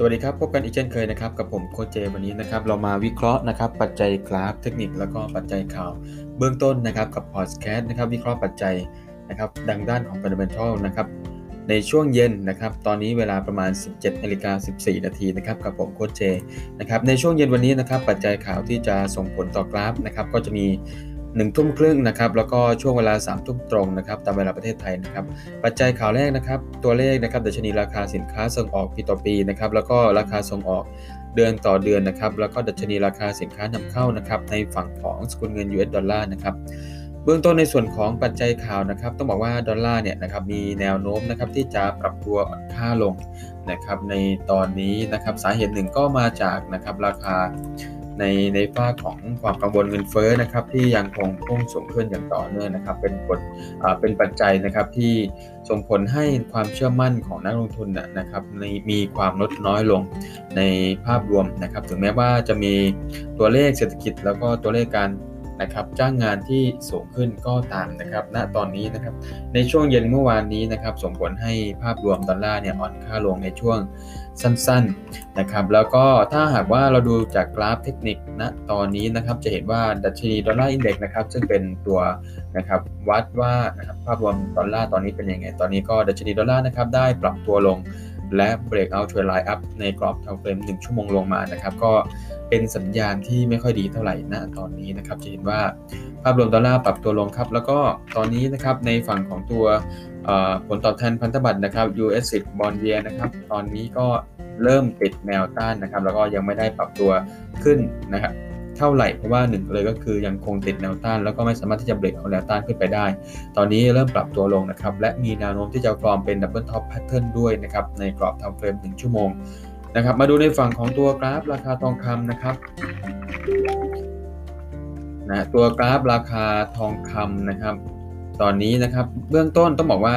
สวัสดีครับ พบกันอีกเช่นเคยนะครับ กับผมโคเจวันนี้นะครับ เรามาวิเคราะห์นะครับ ปัจจัยกราฟเทคนิคแล้วก็ปัจจัยข่าว เบื้องต้นนะครับกับพอดแคสต์นะครับ วิเคราะห์ปัจจัยนะครับดังด้านของ Fundamental นะครับ ในช่วงเย็นนะครับ ตอนนี้เวลาประมาณ 17นาฬิกา14 นาทีนะครับ กับผมโคเจนะครับในช่วงเย็นวันนี้นะครับ ปัจจัยข่าวที่จะส่งผลต่อกราฟนะครับ ก็จะมี 1ทุ่มครึ่งนะครับแล้วก็ช่วงเวลา3ทุ่มตรงนะครับตามเวลาประเทศไทยนะครับปัจจัยข่าวแรกนะครับตัวเลขนะครับดัชนีราคาสินค้าส่งออกปีต่อปีนะครับแล้วก็ราคาส่งออกเดือนต่อเดือนนะครับแล้วก็ดัชนีราคาสินค้านำเข้านะครับในฝั่งของสกุลเงิน US ดอลลาร์นะครับเบื้องต้นในส่วนของปัจจัยข่าวนะครับ ต้องบอกว่าดอลลาร์เนี่ยนะครับมีแนวโน้มนะครับที่จะปรับตัวอ่อนค่าลงนะครับในตอนนี้นะครับสาเหตุหนึ่งก็มาจากนะครับราคา ในในฝ้าของความกังวลเงินเฟ้อนะครับที่ยังคงพุ่งสูงขึ้นอย่างต่อเนื่องนะครับ เป็นผลเป็นปัจจัยนะครับที่ส่งผลให้ความเชื่อมั่นของนักลงทุนนะครับในมีความลดน้อยลงในภาพรวมนะครับ ถึงแม้ว่าจะมีตัวเลขเศรษฐกิจ แล้วก็ตัวเลขการ นะครับจ้างงานที่สูงขึ้นก็ตามนะครับณตอนนี้นะครับในช่วงเย็นเมื่อวานนี้นะครับส่งผลให้ภาพรวมดอลลาร์เนี่ยอ่อนค่าลงในช่วงสั้นๆนะครับแล้วก็ถ้าหากว่าเราดูจากกราฟเทคนิคณตอนนี้นะครับจะเห็นว่าดัชนีดอลลาร์ index นะครับซึ่งเป็นตัวนะครับวัดว่านะครับภาพรวมดอลลาร์ตอนนี้เป็นยังไงตอนนี้ก็ดัชนีดอลลาร์นะครับได้ปรับตัวลง และ breakout trendline up ในกรอบ timeframe 1ชั่วโมงลงมานะครับ ก็เป็นสัญญาณที่ไม่ค่อยดีเท่าไหร่ณตอนนี้นะครับ จะเห็นว่าภาพรวมดอลลาร์ปรับตัวลงครับ แล้วก็ตอนนี้นะครับในฝั่งของตัวผลตอบแทนพันธบัตรนะครับ US 10 bond year นะครับตอนนี้ก็เริ่มติดแนวต้านนะครับ แล้วก็ยังไม่ได้ปรับตัวขึ้นนะครับ เท่าไหร่เพราะว่าหนึ่งเลยก็คือยังคงติดแนวต้าน แล้วก็ไม่สามารถที่จะ breakout แนวต้านขึ้นไปได้ ตอนนี้เริ่มปรับตัวลงนะครับ และมีแนวโน้มที่จะฟอร์มเป็น double top pattern ด้วยนะครับ ในกรอบ timeframe 1 ชั่วโมงนะครับ มาดูในฝั่งของตัวกราฟราคาทองคำนะครับนะตัวกราฟราคาทองคำนะครับ ตอนนี้นะครับเบื้องต้นต้องบอกว่า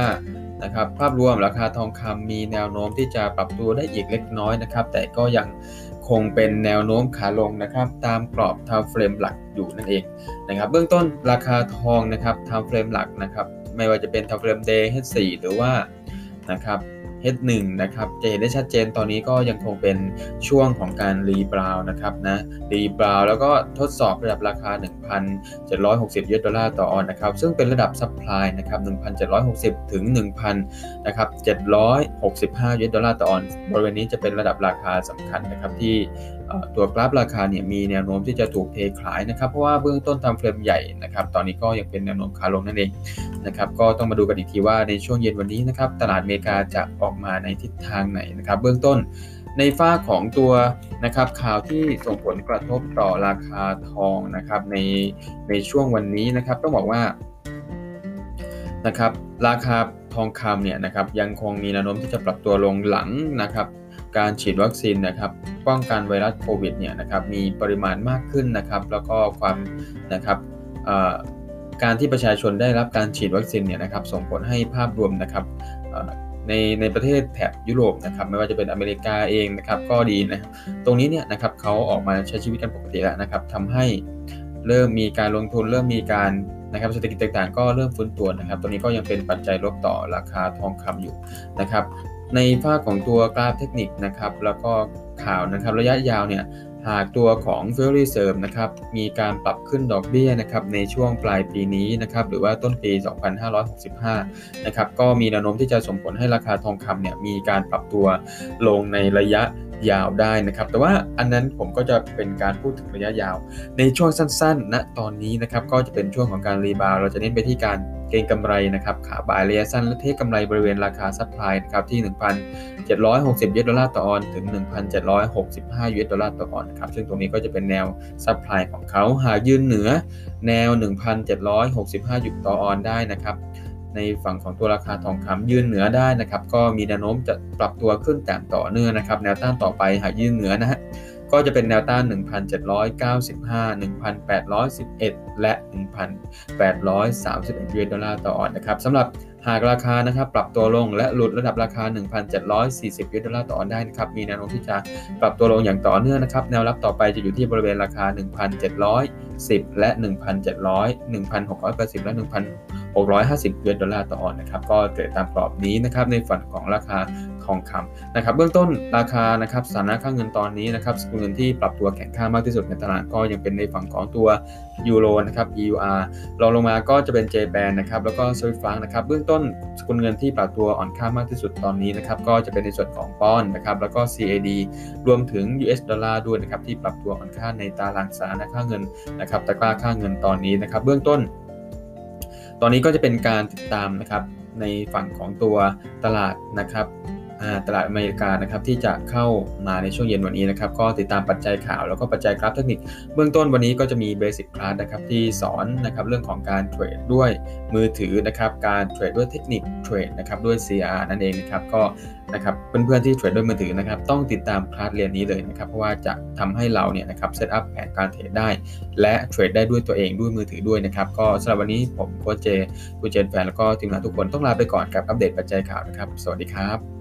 นะครับภาพรวมราคาทองคำมีแนวโน้มที่จะปรับตัวได้อีกเล็กน้อยนะครับ แต่ก็ยังคงเป็นแนวโน้มขาลงนะครับ ตามกรอบ timeframe หลักอยู่นั่นเองนะครับ เบื้องต้นราคาทองนะครับ timeframe หลักนะครับ ไม่ว่าจะเป็น timeframe day H4 หรือว่านะครับ H1 นะครับจะเห็นได้ชัดเจนตอนนี้ก็ยังคงเป็นช่วงของการ rebound นะครับนะ rebound แล้วก็ทดสอบระดับราคา 1,760ยูเอสดอลลาร์ต่อออนซ์นะครับซึ่งเป็นระดับ supply นะครับ1,760 ถึง 1,000นะครับ765ยูดอลลาร์ต่อออนบริเวณนี้จะเป็นระดับราคาสำคัญนะครับที่ ตัวกราฟราคาเนี่ยมีแนวโน้มที่จะถูกเทขายนะครับ เพราะว่าเบื้องต้นทำเฟรมใหญ่นะครับ ตอนนี้ก็ยังเป็นแนวโน้มขาลงนั่นเองนะครับ ก็ต้องมาดูกันอีกทีว่าในช่วงเย็นวันนี้นะครับ ตลาดอเมริกาจะออกมาในทิศทางไหนนะครับ เบื้องต้นในฝ้าของตัวนะครับข่าวที่ส่งผลกระทบต่อราคาทองนะครับในในช่วงวันนี้นะครับ ต้องบอกว่านะครับราคาทองคำเนี่ยนะครับยังคงมีแนวโน้มที่จะปรับตัวลงหลังนะครับ การฉีดวัคซีนนะครับป้องกันไวรัสโควิดเนี่ยนะครับมีปริมาณมากขึ้นนะครับแล้วก็ความนะครับการที่ประชาชนได้รับการฉีดวัคซีนเนี่ยนะครับส่งผลให้ภาพรวมนะครับในในประเทศแถบยุโรปนะครับไม่ว่าจะเป็นอเมริกาเองนะครับก็ดีนะตรงนี้เนี่ยนะครับเขาออกมาใช้ชีวิตกันปกติแล้วนะครับทำให้เริ่มมีการลงทุนเริ่มมีการนะครับเศรษฐกิจต่างๆ ก็เริ่มฟื้นตัวนะครับ ตัวนี้ก็ยังเป็นปัจจัยลบต่อราคาทองคำอยู่นะครับ ในภาคของตัวกราฟเทคนิคนะครับแล้วก็ข่าวนะครับระยะยาวเนี่ยหากตัวของ Federal Reserve นะครับมีการปรับขึ้นดอกเบี้ยนะครับในช่วงปลายปีนี้นะครับหรือว่าต้นปี 2565 นะครับก็มีแนวโน้มที่จะส่งผลให้ราคาทองคำเนี่ยมีการปรับตัวลงในระยะ ยาวได้นะครับ แต่ว่าอันนั้นผมก็จะเป็นการพูดถึงระยะยาว ในช่วงสั้นๆณนะตอนนี้นะครับก็จะเป็นช่วงของการ rebound เราจะเน้นไปที่การเก็งกำไรนะครับขา buy ระยะสั้นและ take กำไรบริเวณราคา supply นะครับที่ 1,760 US ดอลลาร์ต่อออนซ์ถึง 1,765 US ดอลลาร์ต่อออนซ์ครับซึ่งตรงนี้ก็จะเป็นแนว supply ของเขาหากยืนเหนือแนว 1,765ยูต่อออนซ์ได้นะครับ ในฝั่งของตัวราคาทองคำยืนเหนือได้นะครับ ก็มีแนวโน้มจะปรับตัวขึ้นแต่ต่อเนื่องนะครับ แนวต้านต่อไปหากยืนเหนือนะฮะก็จะเป็นแนวต้าน 1,795 1,811 และ 1,831 US ดอลลาร์ต่อออนซ์นะครับสำหรับหากราคานะครับปรับตัวลงและหลุดระดับราคา 1,740 US ดอลลาร์ต่อออนซ์ได้นะครับ มีแนวโน้มที่จะปรับตัวลงอย่างต่อเนื่องนะครับ แนวรับต่อไปจะอยู่ที่บริเวณราคา 1,710 และ 1,700 1,680 และ1,600 650 US ดอลลาร์ต่อออนนะครับก็ trade ตามกรอบนี้นะครับในฝั่งของราคาทองคำนะครับเบื้องต้นราคานะครับสถานะค่าเงินตอนนี้นะครับสกุลเงินที่ปรับตัวแข็งค่ามากที่สุดในตลาดก็ยังเป็นในฝั่งของตัวยูโรนะครับ EUR รองลงมาก็จะเป็น j b a n นะครับแล้วก็สวิฟฟังนะครับเบื้องต้นสกุลเงินที่ปรับตัวอ่อนค่ามากที่สุดตอนนี้นะครับก็จะเป็นในส่วนของปอนด์นะครับแล้วก็ CAD รวมถึง US ดอลลาร์ด้วยนะครับที่ปรับตัวอ่อนค่าในตารางสถานะค่าเงินนะครับตะกร้าค่าเงินตอนนี้นะครับเบื้องต้น ตอนนี้ก็จะเป็นการติดตามนะครับในฝั่งของตัวตลาดนะครับ ตลาดอเมริกานะครับที่จะเข้ามาในช่วงเย็นวันนี้นะครับก็ติดตามปัจจัยข่าวแล้วก็ปัจจัยกราฟเทคนิค เบื้องต้นวันนี้ก็จะมี basic class นะครับที่สอนนะครับเรื่องของการ trade ด้วยมือถือนะครับการ trade ด้วยเทคนิค trade นะครับด้วย CR นั่นเองนะครับก็นะครับเพื่อนๆที่ trade ด้วยมือถือนะครับต้องติดตามคลาสเรียนนี้เลยนะครับเพราะว่าจะทำให้เราเนี่ยนะครับ setup แผนการ trade ได้ และเทรดได้ด้วยตัวเองด้วยมือถือด้วยนะครับก็สำหรับวันนี้ผมโค้ชเจคุณเจนแฟนแล้วก็ทีมงานทุกคนต้องลาไปก่อนกับอัปเดตปัจจัยข่าวนะครับ สวัสดีครับ